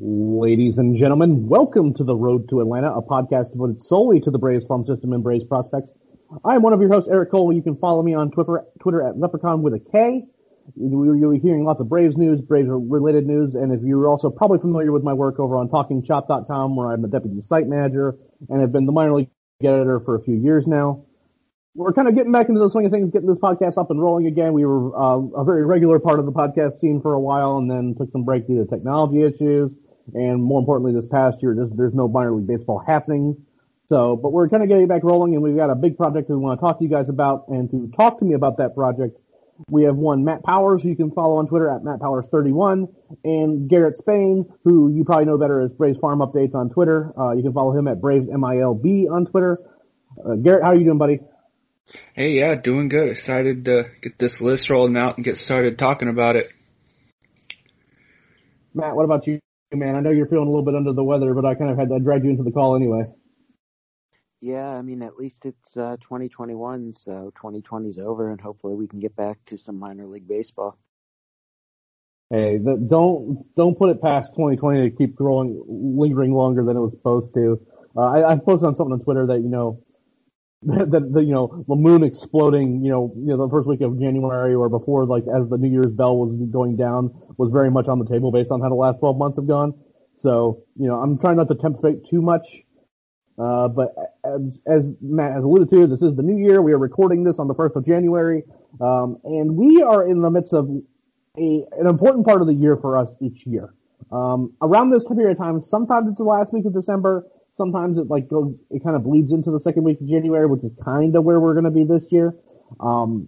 Ladies and gentlemen, welcome to the Road to Atlanta, a podcast devoted solely to the Braves farm system and Braves prospects. I am one of your hosts, Eric Cole. You can follow me on Twitter, Twitter at Leprechaun with a K. You'll be hearing lots of Braves news, Braves related news, and if you're also probably familiar with my work over on TalkingChop.com, where I'm the deputy site manager and have been the minor league editor for a few years now. We're kind of getting back into the swing of things, getting this podcast up and rolling again. We were uh, a very regular part of the podcast scene for a while, and then took some break due to technology issues and more importantly, this past year, just, there's no minor league baseball happening. So, but we're kind of getting back rolling and we've got a big project we want to talk to you guys about and to talk to me about that project. We have one Matt Powers, who you can follow on Twitter at Matt Powers31, and Garrett Spain, who you probably know better as Braves Farm Updates on Twitter. Uh, you can follow him at Braves MILB on Twitter. Uh, Garrett, how are you doing, buddy? Hey, yeah, doing good. Excited to get this list rolling out and get started talking about it. Matt, what about you? Man. I know you're feeling a little bit under the weather, but I kind of had to drag you into the call anyway. Yeah, I mean, at least it's uh, 2021, so 2020's over, and hopefully we can get back to some minor league baseball. Hey, the, don't don't put it past 2020 to keep growing, lingering longer than it was supposed to. Uh, I, I posted on something on Twitter that you know that the you know the moon exploding you know you know the first week of January or before like as the New Year's bell was going down was very much on the table based on how the last 12 months have gone. So you know I'm trying not to tempt fate too much. Uh, but as, as Matt has alluded to, this is the new year. We are recording this on the 1st of January. Um, and we are in the midst of a, an important part of the year for us each year. Um, around this period of time, sometimes it's the last week of December, Sometimes it like goes, it kind of bleeds into the second week of January, which is kind of where we're going to be this year. Um,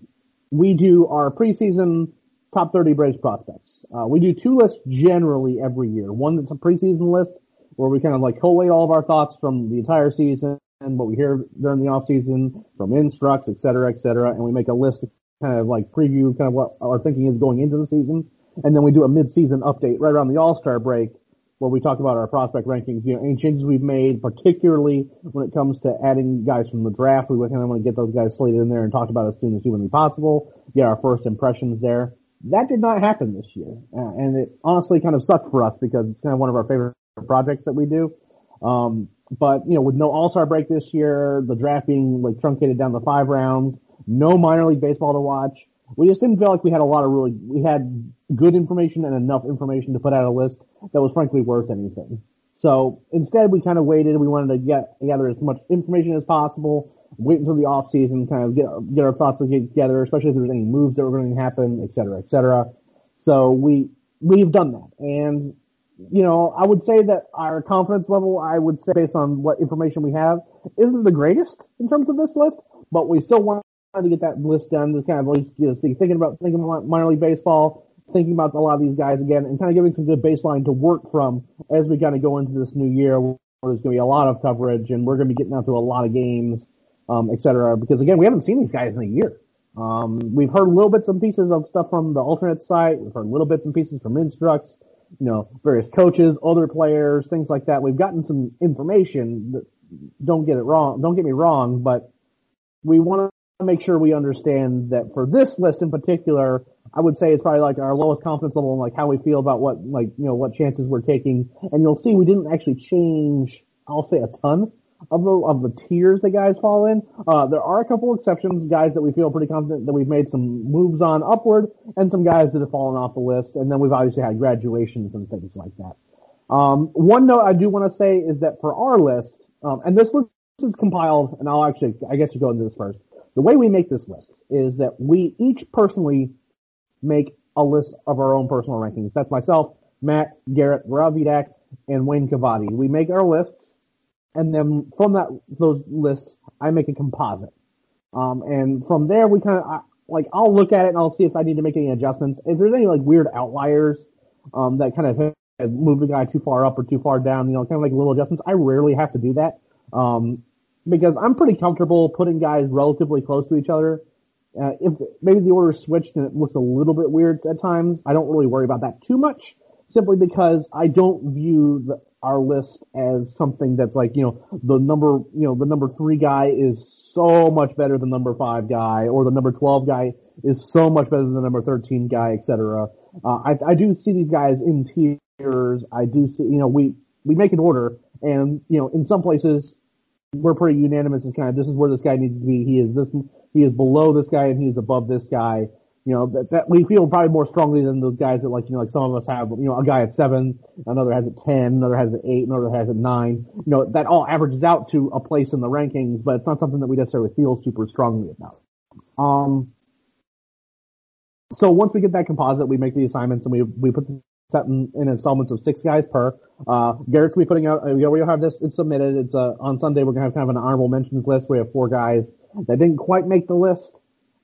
we do our preseason top 30 Braves prospects. Uh, we do two lists generally every year. One that's a preseason list where we kind of like collate all of our thoughts from the entire season and what we hear during the off season from instructs, et cetera, et cetera. And we make a list kind of like preview kind of what our thinking is going into the season. And then we do a mid-season update right around the All-Star break where we talk about our prospect rankings, you know, any changes we've made, particularly when it comes to adding guys from the draft. We kind of want to get those guys slated in there and talk about as soon as humanly possible, get our first impressions there. That did not happen this year, uh, and it honestly kind of sucked for us because it's kind of one of our favorite projects that we do. Um, but you know, with no All Star break this year, the draft being like truncated down to five rounds, no minor league baseball to watch, we just didn't feel like we had a lot of really, we had good information and enough information to put out a list that was frankly worth anything. So instead we kind of waited. We wanted to get gather as much information as possible, wait until the off season, kind of get, get our thoughts together, especially if there's any moves that were going to happen, et cetera, et cetera. So we, we've done that. And, you know, I would say that our confidence level, I would say based on what information we have, isn't the greatest in terms of this list, but we still want to get that list done to kind of at least get us thinking about thinking about minor league baseball, thinking about a lot of these guys again, and kind of giving some good baseline to work from as we kind of go into this new year where there's going to be a lot of coverage and we're going to be getting out to a lot of games, um, et cetera. Because again, we haven't seen these guys in a year. Um, we've heard little bits and pieces of stuff from the alternate site. We've heard little bits and pieces from instructs, you know, various coaches, other players, things like that. We've gotten some information that don't get it wrong. Don't get me wrong, but we want to make sure we understand that for this list in particular, I would say it's probably like our lowest confidence level and like how we feel about what like you know what chances we're taking. And you'll see we didn't actually change. I'll say a ton of the of the tiers that guys fall in. Uh, there are a couple exceptions, guys that we feel pretty confident that we've made some moves on upward, and some guys that have fallen off the list. And then we've obviously had graduations and things like that. Um, one note I do want to say is that for our list, um, and this list is compiled, and I'll actually, I guess you go into this first the way we make this list is that we each personally make a list of our own personal rankings. That's myself, Matt, Garrett, Gaurav Vedak, and Wayne Cavadi. We make our lists, and then from that those lists, I make a composite. Um, and from there, we kind of like I'll look at it and I'll see if I need to make any adjustments. If there's any like weird outliers um, that kind of move the guy too far up or too far down, you know, kind of like little adjustments, I rarely have to do that um, because I'm pretty comfortable putting guys relatively close to each other. Uh, if maybe the order is switched and it looks a little bit weird at times, I don't really worry about that too much simply because I don't view the, our list as something that's like, you know, the number, you know, the number three guy is so much better than number five guy, or the number 12 guy is so much better than the number 13 guy, etc. Uh, I, I do see these guys in tiers. I do see, you know, we, we make an order and, you know, in some places we're pretty unanimous as kind of, this is where this guy needs to be. He is this, he is below this guy and he is above this guy you know, that, that we feel probably more strongly than those guys that like, you know, like some of us have, you know, a guy at seven, another has it 10, another has it eight, another has it nine. You know, that all averages out to a place in the rankings, but it's not something that we necessarily feel super strongly about. Um, so once we get that composite, we make the assignments and we, we put the set in, in installments of six guys per. Uh, Garrett's gonna be putting out, uh, we'll have this, it's submitted. It's, uh, on Sunday, we're gonna have kind of an honorable mentions list. We have four guys that didn't quite make the list.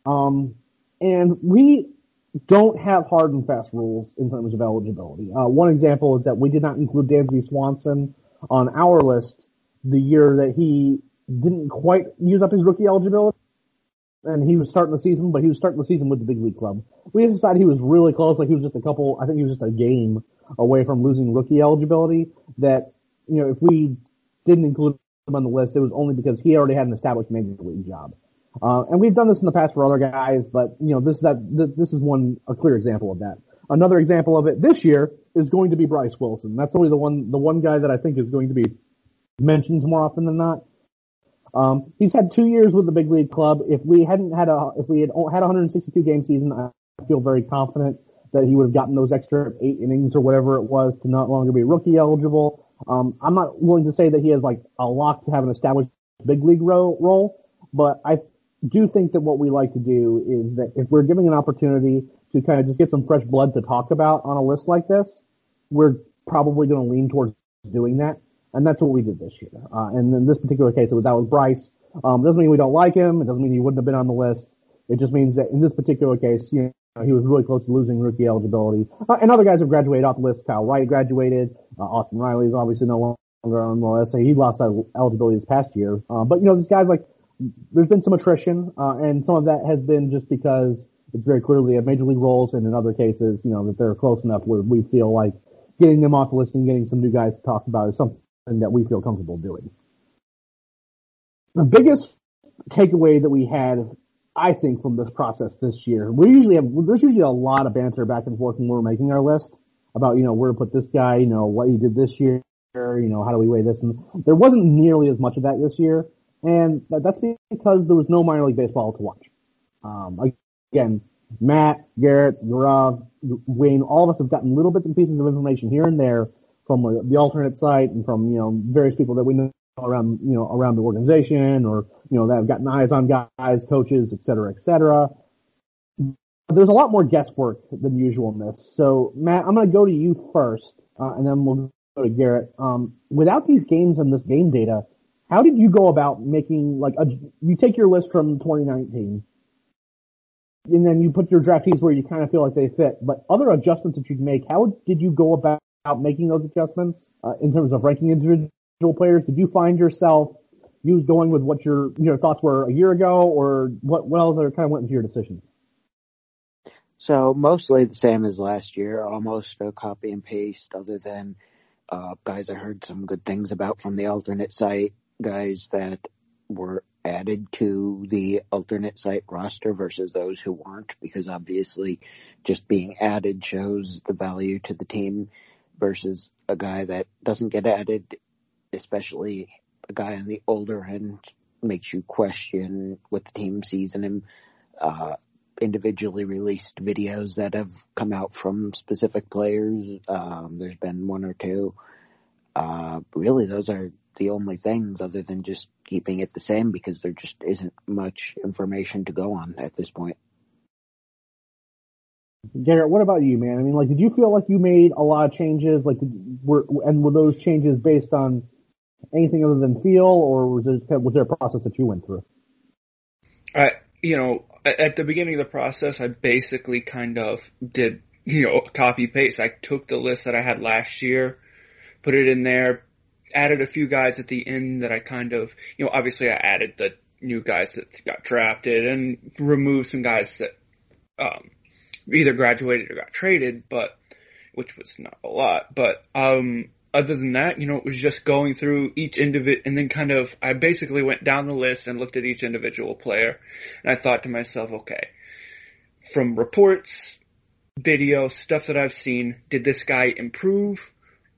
Um, and we don't have hard and fast rules in terms of eligibility. Uh, one example is that we did not include Dansby Swanson on our list the year that he didn't quite use up his rookie eligibility. And he was starting the season, but he was starting the season with the big league club. We decided he was really close, like he was just a couple, I think he was just a game away from losing rookie eligibility that, you know, if we didn't include him on the list, it was only because he already had an established major league job. Uh, and we've done this in the past for other guys, but you know, this that this is one a clear example of that. Another example of it this year is going to be Bryce Wilson. That's only the one the one guy that I think is going to be mentioned more often than not. Um, he's had two years with the big league club. If we hadn't had a if we had had 162 game season, I feel very confident that he would have gotten those extra eight innings or whatever it was to not longer be rookie eligible. Um, I'm not willing to say that he has like a lock to have an established big league ro- role, but I do think that what we like to do is that if we're giving an opportunity to kind of just get some fresh blood to talk about on a list like this, we're probably going to lean towards doing that. And that's what we did this year. Uh, and in this particular case, it was, that was Bryce. Um, doesn't mean we don't like him. It doesn't mean he wouldn't have been on the list. It just means that in this particular case, you know, he was really close to losing rookie eligibility. Uh, and other guys have graduated off the list. Kyle Wright graduated. Uh, Austin Riley is obviously no longer on the list. He lost that eligibility this past year. Uh, but you know, these guys like there's been some attrition, uh, and some of that has been just because it's very clearly have major league roles, and in other cases, you know, that they're close enough where we feel like getting them off the list and getting some new guys to talk about is something that we feel comfortable doing. The biggest takeaway that we had, I think, from this process this year, we usually have, there's usually a lot of banter back and forth when we're making our list about, you know, where to put this guy, you know, what he did this year, you know, how do we weigh this? And there wasn't nearly as much of that this year. And that's because there was no minor league baseball to watch. Um, again, Matt, Garrett, Gaurav, Wayne, all of us have gotten little bits and pieces of information here and there from the alternate site and from, you know, various people that we know around, you know, around the organization or, you know, that have gotten eyes on guys, coaches, et cetera, et cetera. There's a lot more guesswork than usual in this. So Matt, I'm going to go to you first, uh, and then we'll go to Garrett. Um, without these games and this game data, how did you go about making like a, you take your list from 2019 and then you put your draftees where you kind of feel like they fit, but other adjustments that you'd make, how did you go about making those adjustments uh, in terms of ranking individual players? Did you find yourself you going with what your your thoughts were a year ago, or what what else kind of went into your decisions? So mostly the same as last year, almost a copy and paste, other than uh, guys I heard some good things about from the alternate site guys that were added to the alternate site roster versus those who weren't because obviously just being added shows the value to the team versus a guy that doesn't get added, especially a guy on the older end makes you question what the team sees in him. Uh, individually released videos that have come out from specific players. Um, there's been one or two. Uh, really those are the only things other than just keeping it the same because there just isn't much information to go on at this point. Garrett, what about you, man? I mean, like, did you feel like you made a lot of changes? Like, were and were those changes based on anything other than feel, or was there, was there a process that you went through? I, you know, at the beginning of the process, I basically kind of did, you know, copy paste. I took the list that I had last year, put it in there, added a few guys at the end that I kind of, you know, obviously I added the new guys that got drafted and removed some guys that, um, either graduated or got traded, but, which was not a lot, but, um, other than that, you know, it was just going through each individual, and then kind of, I basically went down the list and looked at each individual player, and I thought to myself, okay, from reports, video, stuff that I've seen, did this guy improve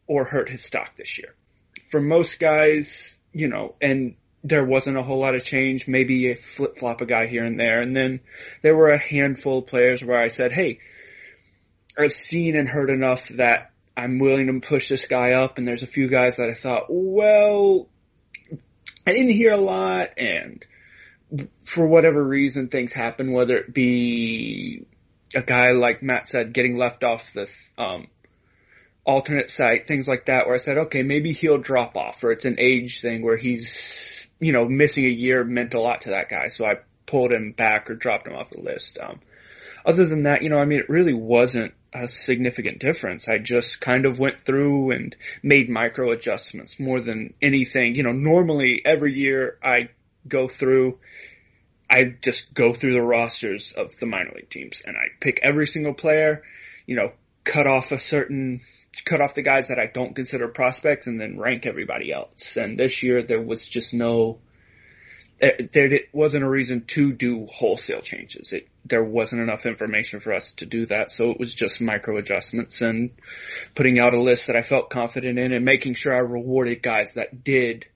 or hurt his stock this year? For most guys, you know, and there wasn't a whole lot of change, maybe a flip flop a guy here and there, and then there were a handful of players where I said, hey, I've seen and heard enough that I'm willing to push this guy up. And there's a few guys that I thought, well, I didn't hear a lot. And for whatever reason things happen, whether it be a guy like Matt said, getting left off the, um, alternate site, things like that, where I said, okay, maybe he'll drop off or it's an age thing where he's, you know, missing a year meant a lot to that guy. So I pulled him back or dropped him off the list. Um, other than that, you know, I mean, it really wasn't a significant difference. I just kind of went through and made micro adjustments more than anything. You know, normally every year I go through, I just go through the rosters of the minor league teams and I pick every single player, you know, cut off a certain, cut off the guys that I don't consider prospects and then rank everybody else. And this year there was just no, there wasn't a reason to do wholesale changes. It, there wasn't enough information for us to do that, so it was just micro adjustments and putting out a list that I felt confident in and making sure I rewarded guys that did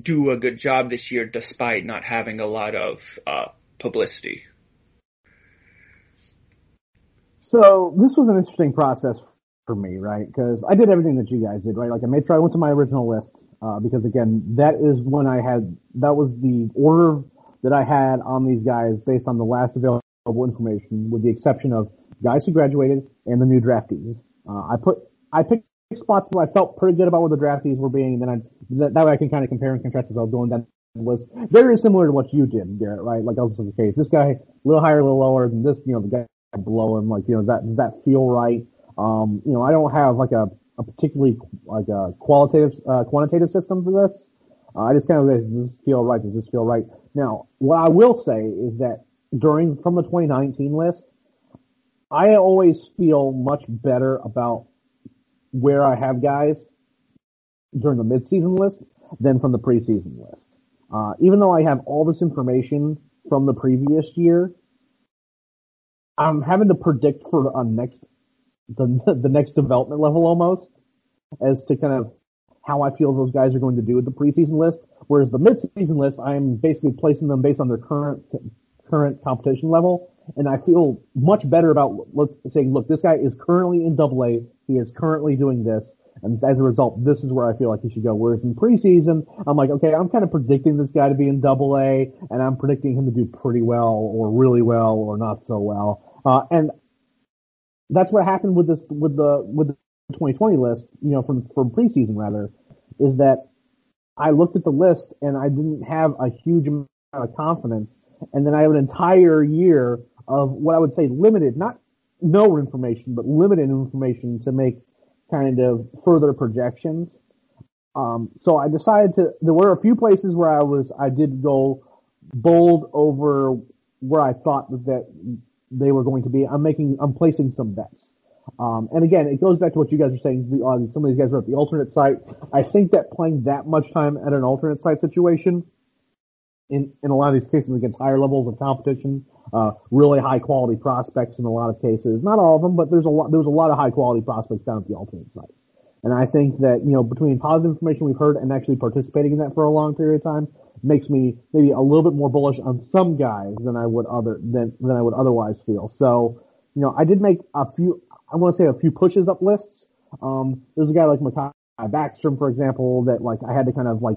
do a good job this year despite not having a lot of uh, publicity. So this was an interesting process for me, right? Because I did everything that you guys did, right? Like I made sure I went to my original list uh, because again, that is when I had, that was the order that I had on these guys based on the last available information, with the exception of guys who graduated and the new draftees. Uh, I put, I picked spots where I felt pretty good about where the draftees were being, and then I, that, that way I can kind of compare and contrast as I was going down was very similar to what you did, Garrett, right? Like I was like, okay, is this guy a little higher, a little lower than this, you know, the guy below him? Like, you know, that, does that feel right? Um, you know, I don't have like a, a particularly like a qualitative, uh, quantitative system for this. Uh, I just kind of, does this feel right? Does this feel right? Now, what I will say is that during, from the 2019 list, I always feel much better about where I have guys during the midseason list than from the preseason list. Uh, even though I have all this information from the previous year, I'm having to predict for a next the the next development level almost as to kind of how I feel those guys are going to do with the preseason list. Whereas the midseason list, I'm basically placing them based on their current current competition level, and I feel much better about look, saying, look, this guy is currently in Double A. He is currently doing this, and as a result, this is where I feel like he should go. Whereas in preseason, I'm like, okay, I'm kind of predicting this guy to be in Double A, and I'm predicting him to do pretty well, or really well, or not so well. Uh, and that's what happened with this with the with the 2020 list, you know, from from preseason rather, is that I looked at the list and I didn't have a huge amount of confidence, and then I have an entire year of what I would say limited, not no information, but limited information to make kind of further projections. Um, so I decided to. There were a few places where I was I did go bold over where I thought that they were going to be. I'm making, I'm placing some bets. Um, and again, it goes back to what you guys are saying. Uh, some of these guys are at the alternate site. I think that playing that much time at an alternate site situation, in in a lot of these cases against higher levels of competition, uh, really high quality prospects in a lot of cases. Not all of them, but there's a lot. There's a lot of high quality prospects down at the alternate site. And I think that you know between positive information we've heard and actually participating in that for a long period of time, makes me maybe a little bit more bullish on some guys than I would other than than I would otherwise feel. So, you know, I did make a few. I want to say a few pushes up lists. Um, there's a guy like Mahki Backstrom, for example, that like I had to kind of like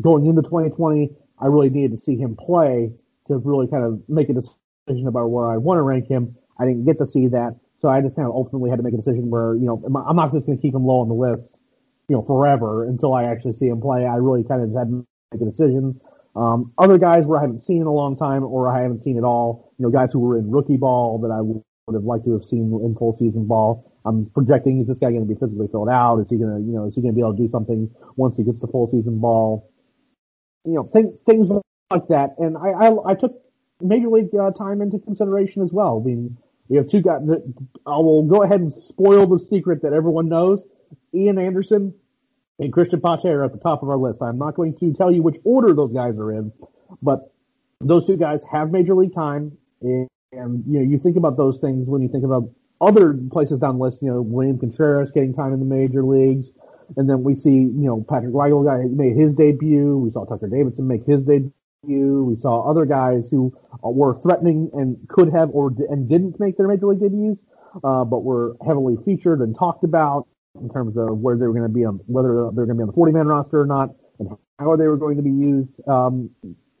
going into 2020, I really needed to see him play to really kind of make a decision about where I want to rank him. I didn't get to see that, so I just kind of ultimately had to make a decision where you know I'm not just going to keep him low on the list you know, forever until I actually see him play. I really kind of had to make a decision. Um, other guys where I haven't seen in a long time or I haven't seen at all, you know, guys who were in rookie ball that I would have liked to have seen in full season ball. I'm projecting, is this guy going to be physically filled out? Is he going to, you know, is he going to be able to do something once he gets the full season ball? You know, th- things like that. And I, I, I took major league uh, time into consideration as well. I mean, we have two guys that I will go ahead and spoil the secret that everyone knows. Ian Anderson and Cristian Pache are at the top of our list. I'm not going to tell you which order those guys are in, but those two guys have major league time. And, and you know, you think about those things when you think about other places down the list, you know, William Contreras getting time in the major leagues. And then we see, you know, Patrick Weigel guy made his debut. We saw Tucker Davidson make his debut. We saw other guys who were threatening and could have or and didn't make their major league debuts, uh, but were heavily featured and talked about in terms of where they were going to be on whether they're going to be on the 40 man roster or not, and how they were going to be used um,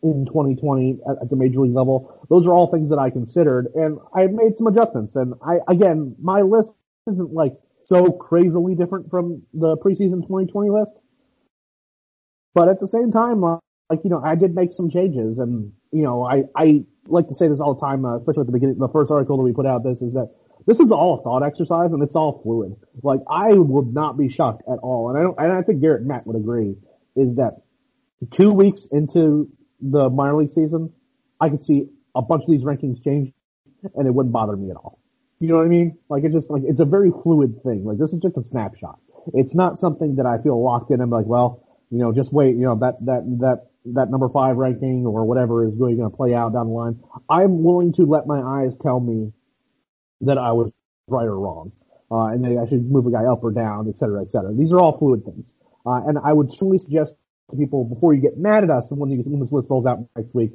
in 2020 at, at, the major league level. Those are all things that I considered, and I made some adjustments. And I again, my list isn't like so crazily different from the preseason 2020 list, but at the same time, like you know, I did make some changes, and you know, I I like to say this all the time, uh, especially at the beginning. The first article that we put out, this is that this is all a thought exercise and it's all fluid. Like I would not be shocked at all. And I don't, and I think Garrett Matt would agree is that two weeks into the minor league season, I could see a bunch of these rankings change and it wouldn't bother me at all. You know what I mean? Like it's just like, it's a very fluid thing. Like this is just a snapshot. It's not something that I feel locked in. I'm like, well, you know, just wait, you know, that, that, that, that number five ranking or whatever is really going to play out down the line. I'm willing to let my eyes tell me that I was right or wrong, uh, and that I should move a guy up or down, et cetera, et cetera. These are all fluid things. Uh, and I would strongly suggest to people before you get mad at us when, when this list rolls out next week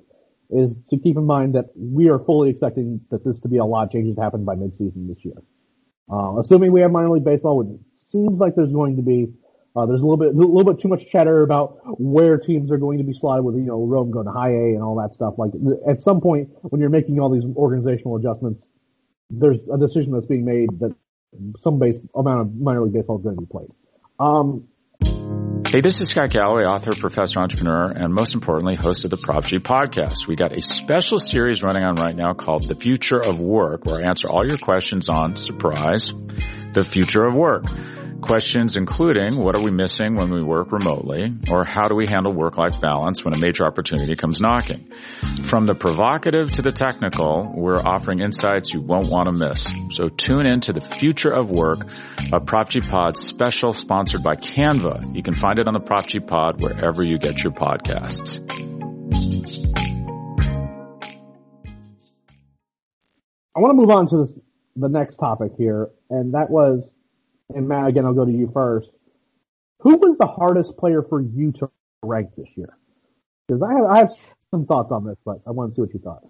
is to keep in mind that we are fully expecting that this to be a lot of changes to happen by midseason this year. Uh, assuming we have minor league baseball, which seems like there's going to be, uh, there's a little bit, a little bit too much chatter about where teams are going to be slotted with, you know, Rome going to high A and all that stuff. Like at some point when you're making all these organizational adjustments, there's a decision that's being made that some base amount of minor league baseball is going to be played. Um, Hey, this is Scott Galloway, author, professor, entrepreneur, and most importantly, host of the Prop G podcast. We got a special series running on right now called The Future of Work, where I answer all your questions on surprise, the future of work. Questions including what are we missing when we work remotely or how do we handle work-life balance when a major opportunity comes knocking? From the provocative to the technical, we're offering insights you won't want to miss. So tune in to the future of work, a Prop G Pod special sponsored by Canva. You can find it on the Prop G Pod wherever you get your podcasts. I want to move on to this, the next topic here, and that was and Matt, again, I'll go to you first. Who was the hardest player for you to rank this year? Because I have, I have some thoughts on this, but I want to see what you thought.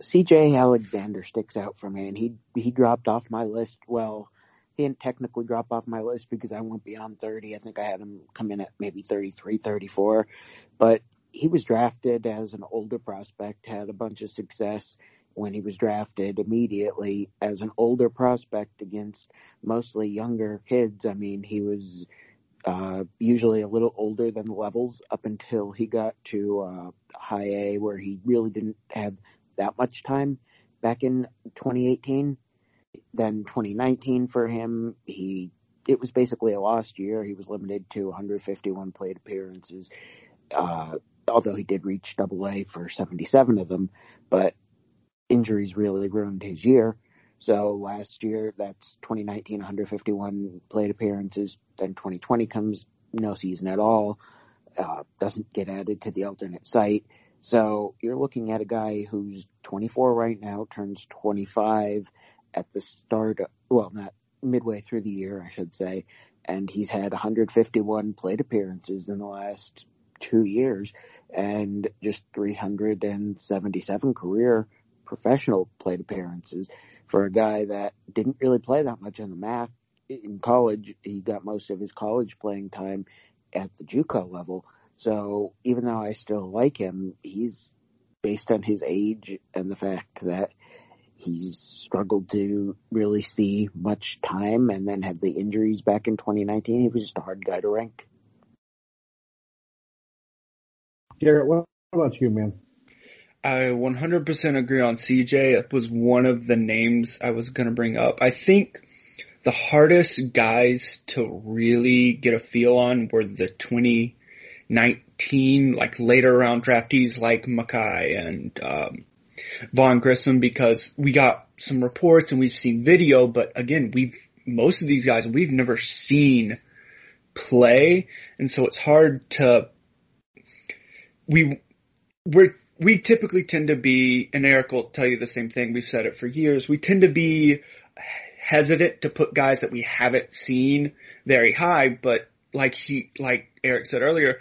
CJ Alexander sticks out for me, and he he dropped off my list. Well, he didn't technically drop off my list because I went beyond 30. I think I had him come in at maybe 33, 34, but he was drafted as an older prospect, had a bunch of success, when he was drafted immediately as an older prospect against mostly younger kids. I mean, he was uh, usually a little older than the levels up until he got to uh, high A, where he really didn't have that much time back in 2018. Then 2019 for him, he it was basically a lost year. He was limited to 151 plate appearances. Uh, although he did reach double A for 77 of them, but injuries really ruined his year. So last year, that's 2019, 151 plate appearances. Then 2020 comes, no season at all. Uh, doesn't get added to the alternate site. So you're looking at a guy who's 24 right now, turns 25 at the start, of, well, not midway through the year, I should say. And he's had 151 plate appearances in the last two years and just 377 career professional plate appearances for a guy that didn't really play that much in the MAC in college. He got most of his college playing time at the JUCO level. So even though I still like him, he's based on his age and the fact that he's struggled to really see much time and then had the injuries back in 2019. He was just a hard guy to rank. Garrett, what about you, man? I 100% agree on CJ. It was one of the names I was going to bring up. I think the hardest guys to really get a feel on were the 2019, like later round draftees like Mahki and, um, Vaughn Grissom because we got some reports and we've seen video, but again, we've, most of these guys we've never seen play. And so it's hard to, we, we're, we typically tend to be, and Eric will tell you the same thing, we've said it for years, we tend to be hesitant to put guys that we haven't seen very high, but like he, like Eric said earlier,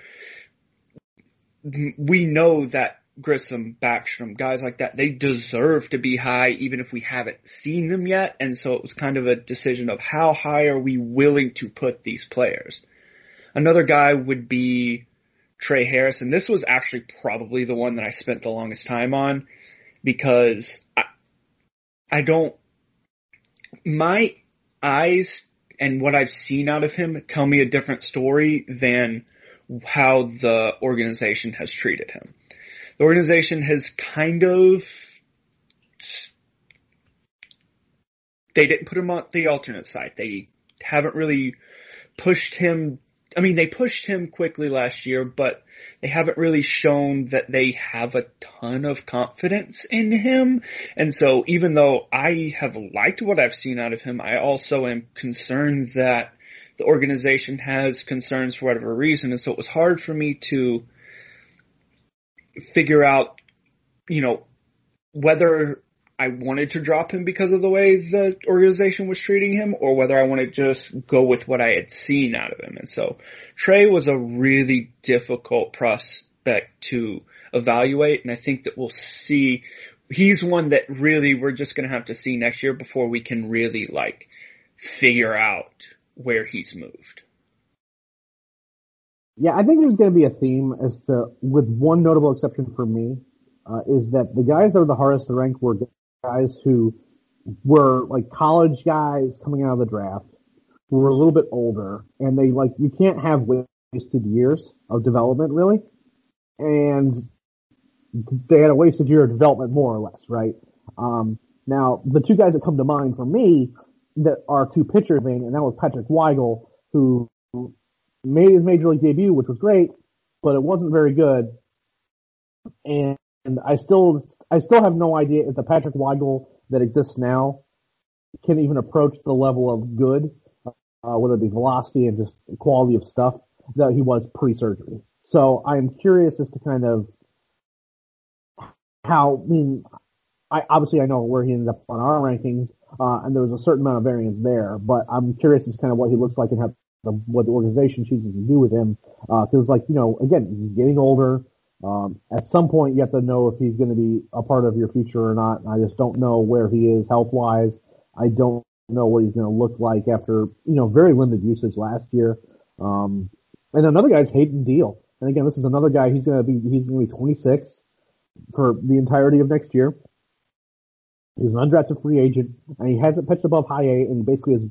we know that Grissom, Backstrom, guys like that, they deserve to be high even if we haven't seen them yet. And so it was kind of a decision of how high are we willing to put these players. Another guy would be Trey Harris. This was actually probably the one that I spent the longest time on because I, I don't, my eyes and what I've seen out of him tell me a different story than how the organization has treated him. The organization has kind of, they didn't put him on the alternate site. They haven't really pushed him I mean, they pushed him quickly last year, but they haven't really shown that they have a ton of confidence in him. And so even though I have liked what I've seen out of him, I also am concerned that the organization has concerns for whatever reason. And so it was hard for me to figure out, you know, whether I wanted to drop him because of the way the organization was treating him or whether I wanted to just go with what I had seen out of him. And so Trey was a really difficult prospect to evaluate and I think that we'll see he's one that really we're just going to have to see next year before we can really like figure out where he's moved. Yeah, I think there's going to be a theme as to, with one notable exception for me, uh, is that the guys that are the hardest to rank were guys who were like college guys coming out of the draft who were a little bit older and they like, you can't have wasted years of development really. And they had a wasted year of development more or less, right? Um, now the two guys that come to mind for me that are two pitchers, and that was Patrick Weigel, who made his major league debut, which was great, but it wasn't very good. And, and I still I still have no idea if the Patrick Weigel that exists now can even approach the level of good, uh, whether it be velocity and just quality of stuff that he was pre-surgery. So I'm curious as to kind of how, I mean, I, obviously I know where he ended up on our rankings, uh, and there was a certain amount of variance there, but I'm curious as to kind of what he looks like and how the, what the organization chooses to do with him, uh, cause like, you know, again, he's getting older, um, at some point, you have to know if he's going to be a part of your future or not. I just don't know where he is health wise. I don't know what he's going to look like after, you know, very limited usage last year. Um, and another guy's Hayden Deal. And again, this is another guy. He's going to be, he's going to be 26 for the entirety of next year. He's an undrafted free agent and he hasn't pitched above high A and basically has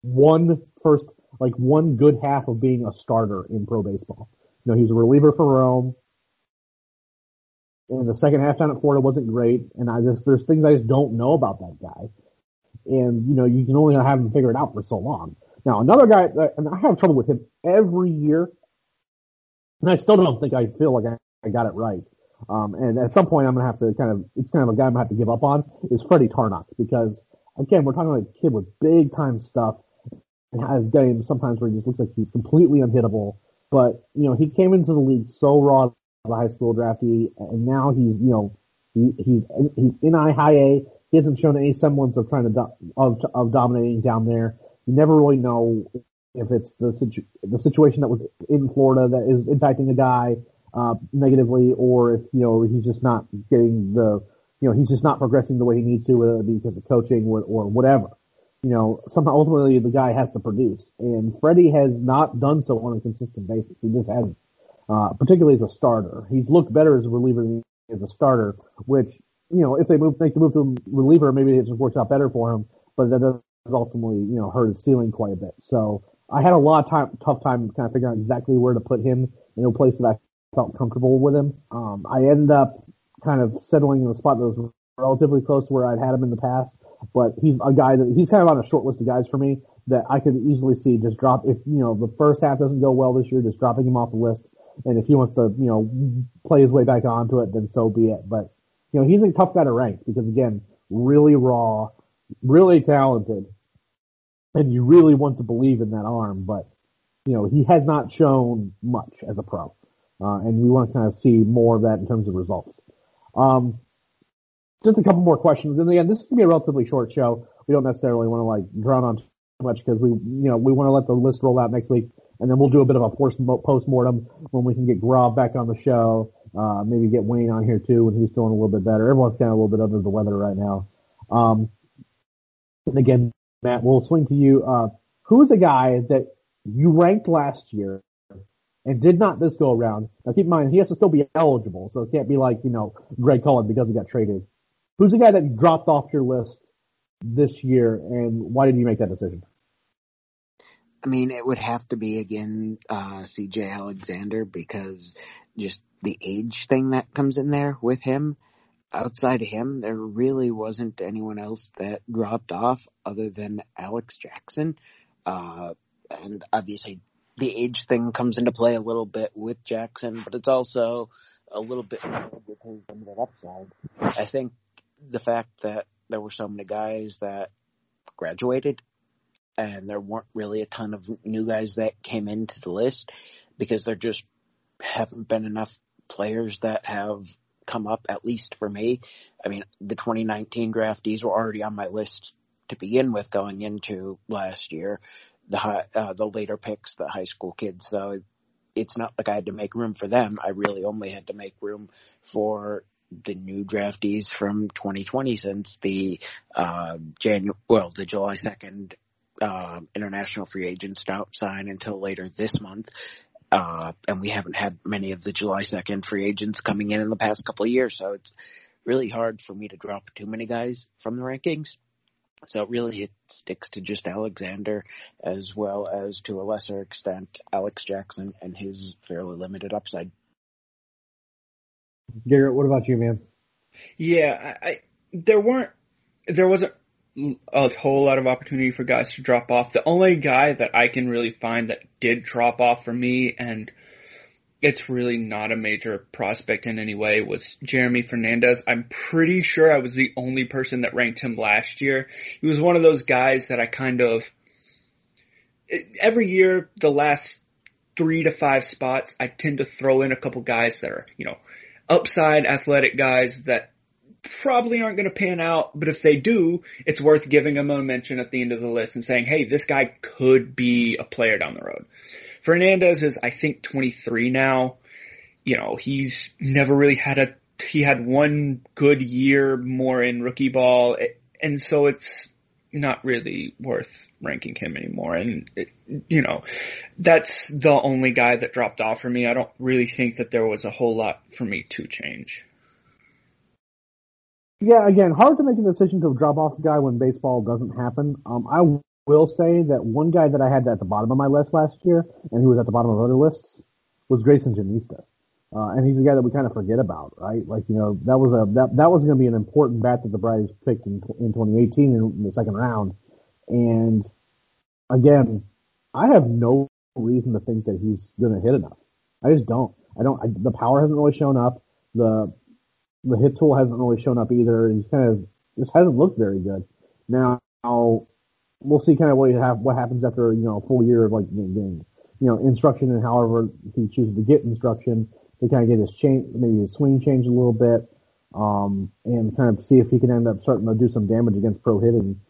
one first, like one good half of being a starter in pro baseball. You know, he was a reliever for Rome. And the second half down at Florida wasn't great. And I just, there's things I just don't know about that guy. And, you know, you can only have him figure it out for so long. Now, another guy, and I have trouble with him every year. And I still don't think I feel like I, I got it right. Um, and at some point I'm going to have to kind of, it's kind of a guy I'm going to have to give up on is Freddy Tarnok because again, we're talking about a kid with big time stuff and has games sometimes where he just looks like he's completely unhittable but, you know, he came into the league so raw as a high school draftee, and now he's, you know, he, he's, he's in I high A. He hasn't shown any semblance of trying to, do, of, of dominating down there. You never really know if it's the situ, the situation that was in Florida that is impacting a guy, uh, negatively, or if, you know, he's just not getting the, you know, he's just not progressing the way he needs to, whether it be because of coaching or, or whatever you know, somehow ultimately the guy has to produce. And Freddy has not done so on a consistent basis. He just hasn't. Uh, particularly as a starter. He's looked better as a reliever than as a starter, which you know, if they move, make the move to a reliever, maybe it just works out better for him, but that does ultimately, you know, hurt his ceiling quite a bit. So I had a lot of time, tough time kind of figuring out exactly where to put him in a place that I felt comfortable with him. Um, I ended up kind of settling in a spot that was relatively close to where I'd had him in the past, but he's a guy that he's kind of on a short list of guys for me that I could easily see just drop if you know the first half doesn't go well this year, just dropping him off the list. And if he wants to, you know, play his way back onto it, then so be it. But you know, he's a tough guy to rank because again, really raw, really talented, and you really want to believe in that arm, but you know, he has not shown much as a pro. Uh, and we want to kind of see more of that in terms of results. Um, just a couple more questions. And again, this is going to be a relatively short show. We don't necessarily want to like drown on too much because we, you know, we want to let the list roll out next week and then we'll do a bit of a post mortem when we can get Gaurav back on the show. Uh, maybe get Wayne on here too when he's feeling a little bit better. Everyone's kind of a little bit under the weather right now. Um, and again, Matt, we'll swing to you. Uh, who's a guy that you ranked last year and did not this go around. Now keep in mind, he has to still be eligible, so it can't be like, you know, Greg Cullen because he got traded. Who's the guy that dropped off your list this year and why did you make that decision? I mean, it would have to be again, uh, CJ Alexander because just the age thing that comes in there with him. Outside of him, there really wasn't anyone else that dropped off other than Alex Jackson. Uh, and obviously the age thing comes into play a little bit with Jackson, but it's also a little bit with his limited upside. I think the fact that there were so many guys that graduated and there weren't really a ton of new guys that came into the list because there just haven't been enough players that have come up, at least for me. I mean, the 2019 draftees were already on my list to begin with going into last year the high, uh, the later picks, the high school kids. So it's not like I had to make room for them. I really only had to make room for the new draftees from 2020 since the uh, Janu- well, the July 2nd uh, international free agents don't sign until later this month. Uh, and we haven't had many of the July 2nd free agents coming in in the past couple of years. So it's really hard for me to drop too many guys from the rankings. So really it sticks to just Alexander as well as to a lesser extent Alex Jackson and his fairly limited upside. Garrett, what about you, man? Yeah, I, I there weren't there wasn't a whole lot of opportunity for guys to drop off. The only guy that I can really find that did drop off for me and it's really not a major prospect in any way was Jeremy Fernandez. I'm pretty sure I was the only person that ranked him last year. He was one of those guys that I kind of, every year, the last three to five spots, I tend to throw in a couple guys that are, you know, upside athletic guys that probably aren't going to pan out, but if they do, it's worth giving them a mention at the end of the list and saying, hey, this guy could be a player down the road. Fernandez is, I think, 23 now. You know, he's never really had a, he had one good year more in rookie ball, and so it's not really worth ranking him anymore. And, it, you know, that's the only guy that dropped off for me. I don't really think that there was a whole lot for me to change. Yeah, again, hard to make a decision to drop off a guy when baseball doesn't happen. Um, I will say that one guy that I had at the bottom of my list last year, and he was at the bottom of other lists, was Greyson Jenista. Uh, and he's a guy that we kind of forget about, right? Like, you know, that was a, that, that was going to be an important bat that the Braves picked in, in 2018 in, the second round. And again, I have no reason to think that he's going to hit enough. I just don't. I don't, I, the power hasn't really shown up. The, the hit tool hasn't really shown up either. He's kind of, just hasn't looked very good. Now, we'll see kind of what have, what happens after, you know, a full year of like getting, you know, instruction and however he chooses to get instruction to kind of get his change, maybe his swing changed a little bit, um, and kind of see if he can end up starting to do some damage against pro hitting,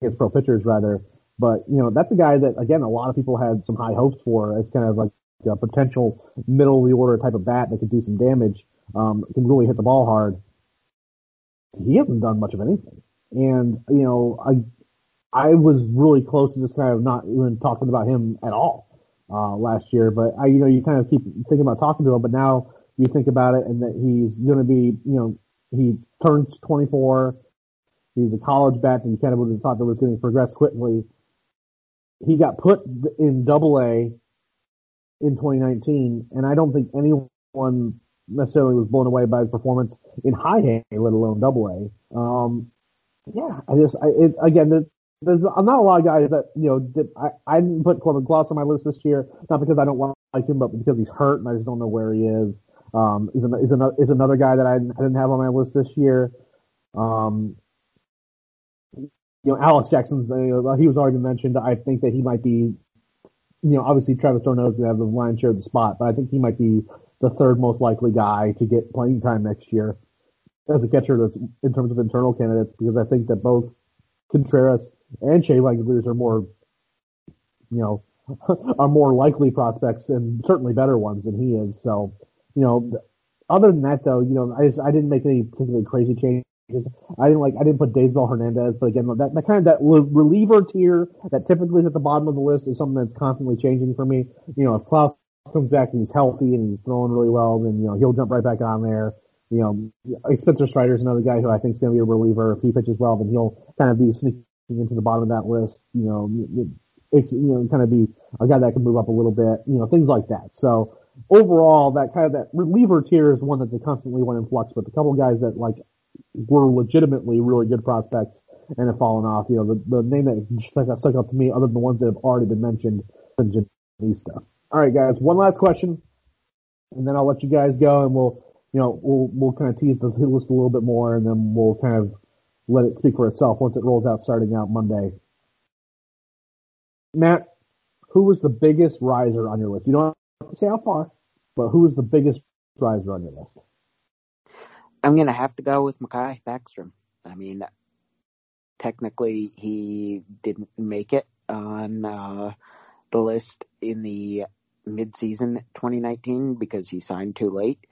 against pro pitchers rather. But, you know, that's a guy that, again, a lot of people had some high hopes for as kind of like a potential middle of the order type of bat that could do some damage, um, can really hit the ball hard. He hasn't done much of anything. And, you know, I, I was really close to just kind of not even talking about him at all uh, last year. But I, you know, you kind of keep thinking about talking to him, but now you think about it and that he's going to be, you know, he turns 24. He's a college bat, and you kind of would have thought that was going to progress quickly. He got put in Double A in 2019, and I don't think anyone necessarily was blown away by his performance in High A, let alone Double A. Um, yeah, I just, I, it, again, there's, not a lot of guys that, you know, I, I didn't put Corbin Clouse on my list this year, not because I don't like him, but because he's hurt and I just don't know where he is. Um, is, an, is, another, is another guy that I, I didn't have on my list this year. Um, you know, Alex Jackson's, uh, he was already mentioned. I think that he might be, you know, obviously Travis d'Arnaud is going to have the lion's share of the spot, but I think he might be the third most likely guy to get playing time next year as a catcher that's in terms of internal candidates because I think that both Contreras and Shea Langeliers are more, you know, are more likely prospects and certainly better ones than he is. So, you know, other than that though, you know, I just, I didn't make any particularly crazy changes. I didn't like, I didn't put Daysbel Hernandez, but again, that, that kind of, that reliever tier that typically is at the bottom of the list is something that's constantly changing for me. You know, if Clouse comes back and he's healthy and he's throwing really well, then, you know, he'll jump right back on there. You know, Spencer Strider's another guy who I think is going to be a reliever. If he pitches well, then he'll kind of be into the bottom of that list. You know, it's, you know, kind of be a guy that can move up a little bit, you know, things like that. So overall, that kind of, that reliever tier is one that's a constantly one in flux, but the couple guys that like were legitimately really good prospects and have fallen off, you know, the, the name that stuck, stuck out to me other than the ones that have already been mentioned, Jenista. All right, guys. One last question, and then I'll let you guys go, and we'll, you know, we'll we'll kind of tease the list a little bit more, and then we'll kind of let it speak for itself once it rolls out starting out Monday. Matt, who was the biggest riser on your list? You don't have to say how far, but who was the biggest riser on your list? I'm gonna have to go with Mahki Backstrom. I mean, technically he didn't make it on uh, the list in the mid-season 2019 because he signed too late.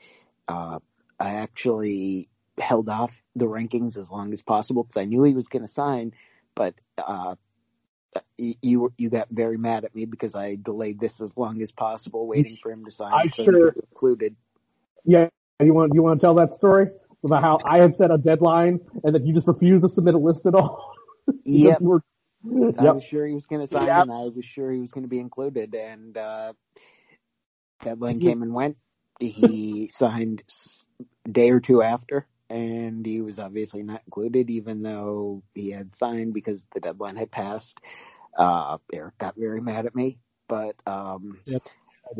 Uh, I actually held off the rankings as long as possible because I knew he was going to sign, but uh, you you got very mad at me because I delayed this as long as possible, waiting for him to sign. I so sure included. Yeah, you want you want to tell that story about how I had set a deadline and that you just refused to submit a list at all? yep. Yep. I was sure he was going to sign, yep. and I was sure he was going to be included. And uh, deadline came and went. He signed a day or two after, and he was obviously not included, even though he had signed because the deadline had passed. Uh, Eric got very mad at me, but um, yep,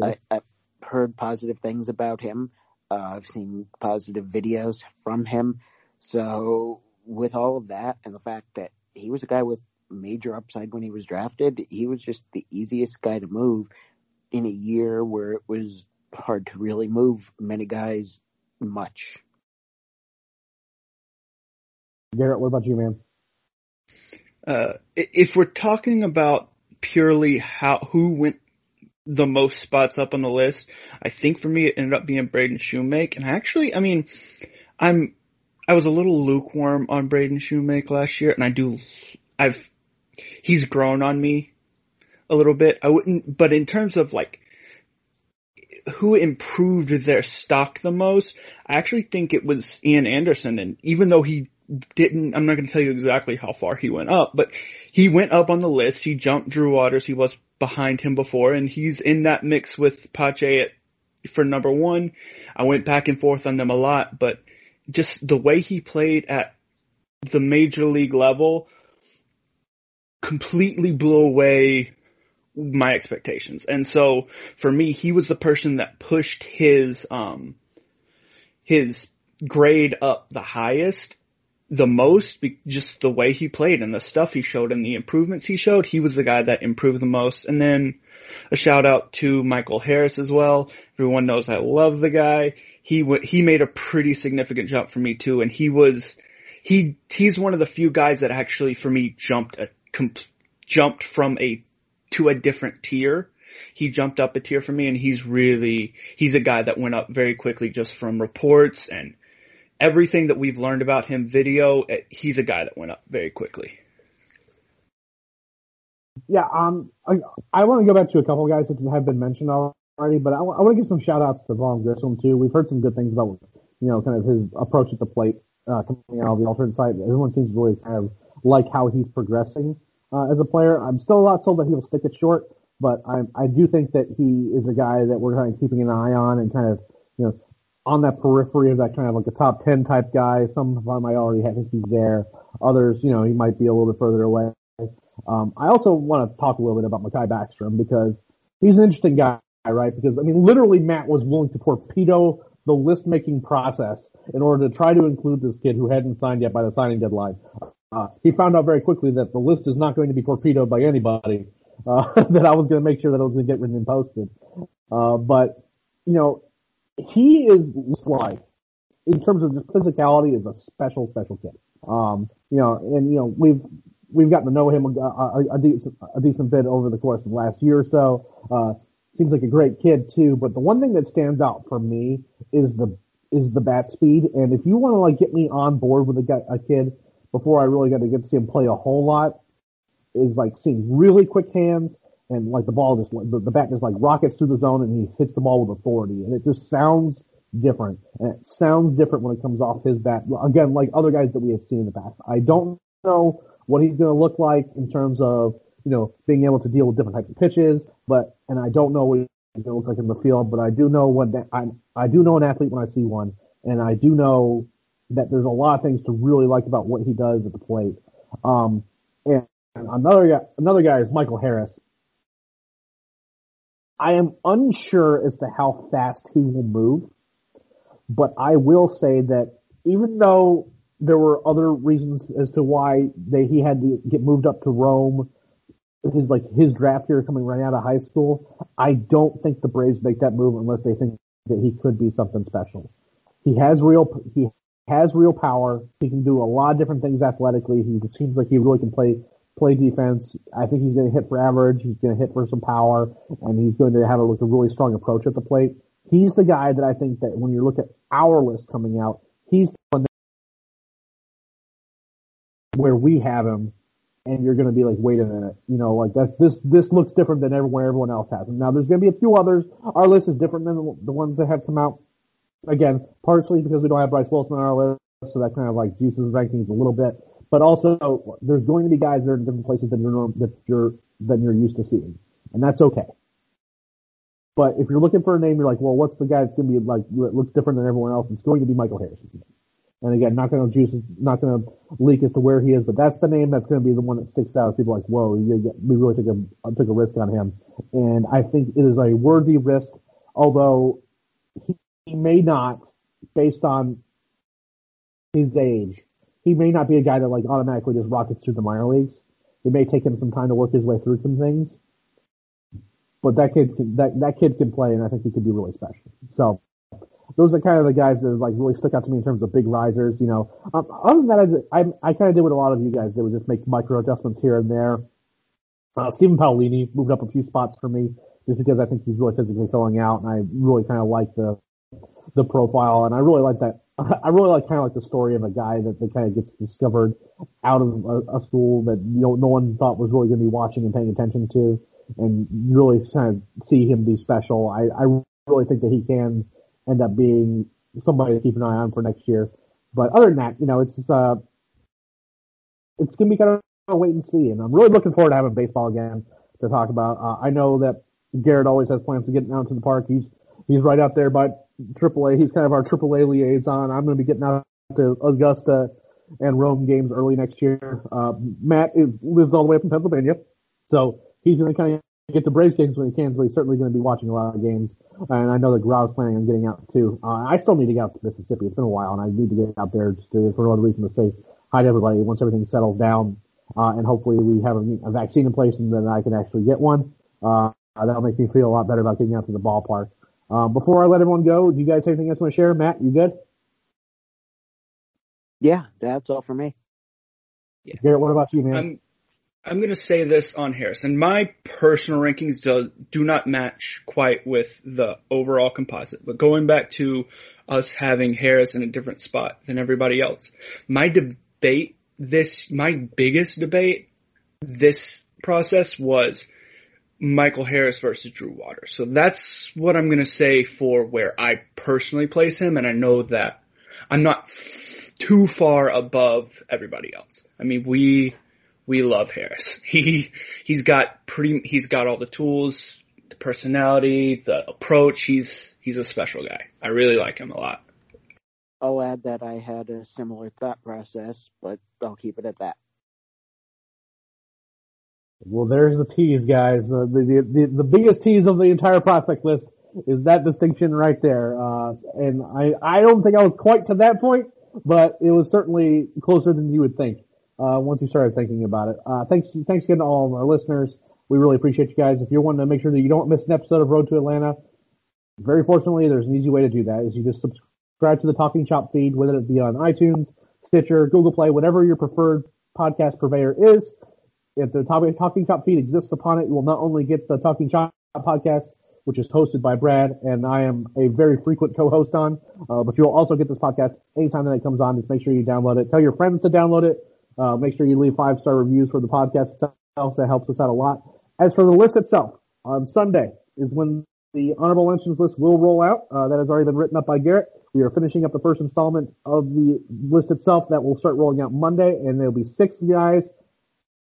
I, have heard positive things about him. Uh, I've seen positive videos from him. So with all of that and the fact that he was a guy with major upside when he was drafted. He was just the easiest guy to move in a year where it was hard to really move many guys much. Garrett, what about you, man? Uh, if we're talking about purely how who went the most spots up on the list, I think for me it ended up being Braden Shewmake. And actually, I mean, I'm I was a little lukewarm on Braden Shewmake last year, and I do I've he's grown on me a little bit. I wouldn't, but in terms of like who improved their stock the most, I actually think it was Ian Anderson. And even though he didn't, I'm not going to tell you exactly how far he went up, but he went up on the list. He jumped Drew Waters. He was behind him before and he's in that mix with Pache at, for number one. I went back and forth on them a lot, but just the way he played at the major league level, completely blew away my expectations. And so for me, he was the person that pushed his, um, his grade up the highest, the most, just the way he played and the stuff he showed and the improvements he showed. He was the guy that improved the most. And then a shout out to Michael Harris as well. Everyone knows I love the guy. He w- he made a pretty significant jump for me too. And he was, he, he's one of the few guys that actually for me jumped a comp- jumped from a to a different tier. He jumped up a tier for me and he's really, he's a guy that went up very quickly just from reports and everything that we've learned about him video. Eh, he's a guy that went up very quickly. Yeah, um, I, I want to go back to a couple guys that have been mentioned already, but I, I want to give some shout outs to Vaughn Grissom too. We've heard some good things about you know, kind of his approach at the plate, uh, coming out of the alternate site. Everyone seems to really kind of like how he's progressing, uh, as a player. I'm still not sold that he'll stick it short, but I, I do think that he is a guy that we're kind of keeping an eye on and kind of, you know, on that periphery of that kind of like a top 10 type guy. Some of them I already think he's there. Others, you know, he might be a little bit further away. Um, I also want to talk a little bit about Mahki Backstrom because he's an interesting guy, right? Because I mean, literally Matt was willing to torpedo the list making process in order to try to include this kid who hadn't signed yet by the signing deadline. Uh, he found out very quickly that the list is not going to be torpedoed by anybody. Uh, that I was going to make sure that it was going to get written and posted. Uh, but you know, he is like in terms of just physicality is a special, special kid. Um, you know, and you know we've we've gotten to know him a, a, a, decent, a decent bit over the course of the last year or so. Uh, seems like a great kid too. But the one thing that stands out for me is the is the bat speed. And if you want to like get me on board with a, a kid before I really got to get to see him play a whole lot, is like seeing really quick hands and like the ball just the, the bat just like rockets through the zone and he hits the ball with authority and it just sounds different and it sounds different when it comes off his bat. Again, like other guys that we have seen in the past. I don't know what he's going to look like in terms of you know being able to deal with different types of pitches, but and I don't know what he's going to look like in the field, but I do know what I I do know an athlete when I see one, and I do know that there's a lot of things to really like about what he does at the plate. Um, and another guy, another guy is Michael Harris. I am unsure as to how fast he will move, but I will say that even though there were other reasons as to why they, he had to get moved up to Rome, his like his draft year coming right out of high school, I don't think the Braves make that move unless they think that he could be something special. He has real he has real power. He can do a lot of different things athletically. He seems like he really can play play defense. I think he's going to hit for average. He's going to hit for some power, and he's going to have a, like, a really strong approach at the plate. He's the guy that I think that when you look at our list coming out, he's the one where we have him, and you're going to be like, wait a minute, you know, like that's this this looks different than everywhere everyone else has him. Now there's going to be a few others. Our list is different than the, the ones that have come out. Again, partially because we don't have Bryce Wilson on our list, so that kind of like juices rankings a little bit. But also, there's going to be guys that are in different places than you're that you're than you're used to seeing, and that's okay. But if you're looking for a name, you're like, well, what's the guy that's going to be like looks different than everyone else? It's going to be Michael Harris. And again, not going to juice, not going to leak as to where he is, but that's the name that's going to be the one that sticks out. People are like, whoa, we really took a took a risk on him, and I think it is a worthy risk. Although he, he may not, based on his age, he may not be a guy that like automatically just rockets through the minor leagues. It may take him some time to work his way through some things. But that kid can, that, that kid can play and I think he could be really special. So those are kind of the guys that like really stuck out to me in terms of big risers, you know. Um, other than that, I, I, I kind of did what a lot of you guys did, was just make micro adjustments here and there. Uh, Stephen Paolini moved up a few spots for me just because I think he's really physically filling out and I really kind of like the, the profile and I really like that I really like kind of like the story of a guy that, that kind of gets discovered out of a, a school that you know no one thought was really going to be watching and paying attention to, and really kind of see him be special. I, I really think that he can end up being somebody to keep an eye on for next year. But other than that, you know, it's just, uh, it's gonna be kind of a wait and see, and I'm really looking forward to having baseball again to talk about. Uh, I know that Garrett always has plans to get out to the park. He's he's right out there, but AAA. He's kind of our AAA liaison. I'm going to be getting out to Augusta and Rome games early next year. Uh, Matt is, lives all the way up in Pennsylvania, so he's going to kind of get to Braves games when he can. So he's certainly going to be watching a lot of games. And I know that Gaurav's planning on getting out too. Uh, I still need to get out to Mississippi. It's been a while, and I need to get out there just to, for another reason to say hi to everybody once everything settles down. Uh, and hopefully we have a, a, vaccine in place and then I can actually get one. Uh, that'll make me feel a lot better about getting out to the ballpark. Um, before I let everyone go, do you guys have anything else you want to share? Matt, you good? Yeah, that's all for me. Yeah. Garrett, what about you, man? I'm, I'm going to say this on Harrison. My personal rankings do, do not match quite with the overall composite, but going back to us having Harris in a different spot than everybody else, my debate this, my biggest debate this process was Michael Harris versus Drew Waters. So that's what I'm going to say for where I personally place him. And I know that I'm not too far above everybody else. I mean, we, we love Harris. He, he's got pretty, he's got all the tools, the personality, the approach. He's, he's a special guy. I really like him a lot. I'll add that I had a similar thought process, but I'll keep it at that. Well, there's the tease, guys. The, the, the, biggest tease of the entire prospect list is that distinction right there. Uh, and I, I don't think I was quite to that point, but it was certainly closer than you would think, uh, once you started thinking about it. Uh, thanks, thanks again to all of our listeners. We really appreciate you guys. If you're wanting to make sure that you don't miss an episode of Road to Atlanta, very fortunately, there's an easy way to do that is you just subscribe to the Talking Chop feed, whether it be on iTunes, Stitcher, Google Play, whatever your preferred podcast purveyor is. If the topic, Talking Chop feed exists upon it, you will not only get the Talking Chop podcast, which is hosted by Brad, and I am a very frequent co-host on, uh, but you'll also get this podcast anytime that it comes on. Just make sure you download it. Tell your friends to download it. Uh, make sure you leave five star reviews for the podcast itself. That helps us out a lot. As for the list itself, on Sunday is when the honorable mentions list will roll out. Uh, that has already been written up by Garrett. We are finishing up the first installment of the list itself that will start rolling out Monday, and there'll be six guys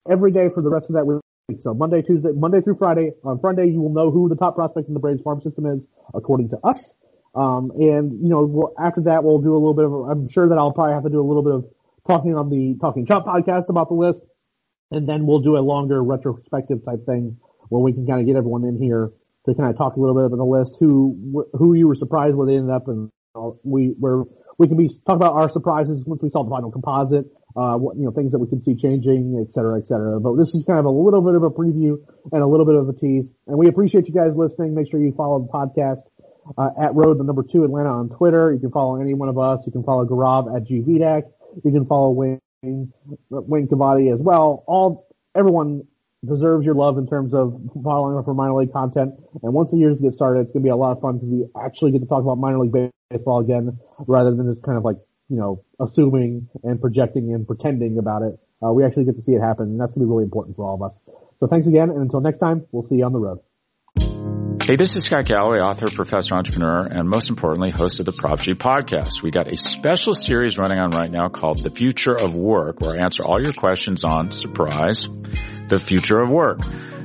every day for the rest of that week. So Monday, Tuesday, Monday through Friday. On Friday, you will know who the top prospect in the Braves farm system is, according to us. Um, and you know, we'll, after that, we'll do a little bit of. I'm sure that I'll probably have to do a little bit of talking on the Talking Chop podcast about the list, and then we'll do a longer retrospective type thing where we can kind of get everyone in here to kind of talk a little bit about the list, who who you were surprised where they ended up, and we where we can be talk about our surprises once we saw the final composite, uh, what, you know, things that we can see changing, et cetera, et cetera. But this is kind of a little bit of a preview and a little bit of a tease. And we appreciate you guys listening. Make sure you follow the podcast, uh, at Road, the number two Atlanta on Twitter. You can follow any one of us. You can follow Gaurav at GVDAC. You can follow Wayne, Wayne Cavadi as well. All, everyone deserves your love in terms of following up for minor league content. And once the years get started, it's going to be a lot of fun because we actually get to talk about minor league baseball again rather than just kind of like you know, assuming and projecting and pretending about it. Uh, we actually get to see it happen, and that's going to be really important for all of us. So thanks again, and until next time, we'll see you on the road. Hey, this is Scott Galloway, author, professor, entrepreneur, and most importantly, host of the Prop G podcast. We got a special series running on right now called The Future of Work, where I answer all your questions on, surprise, the future of work.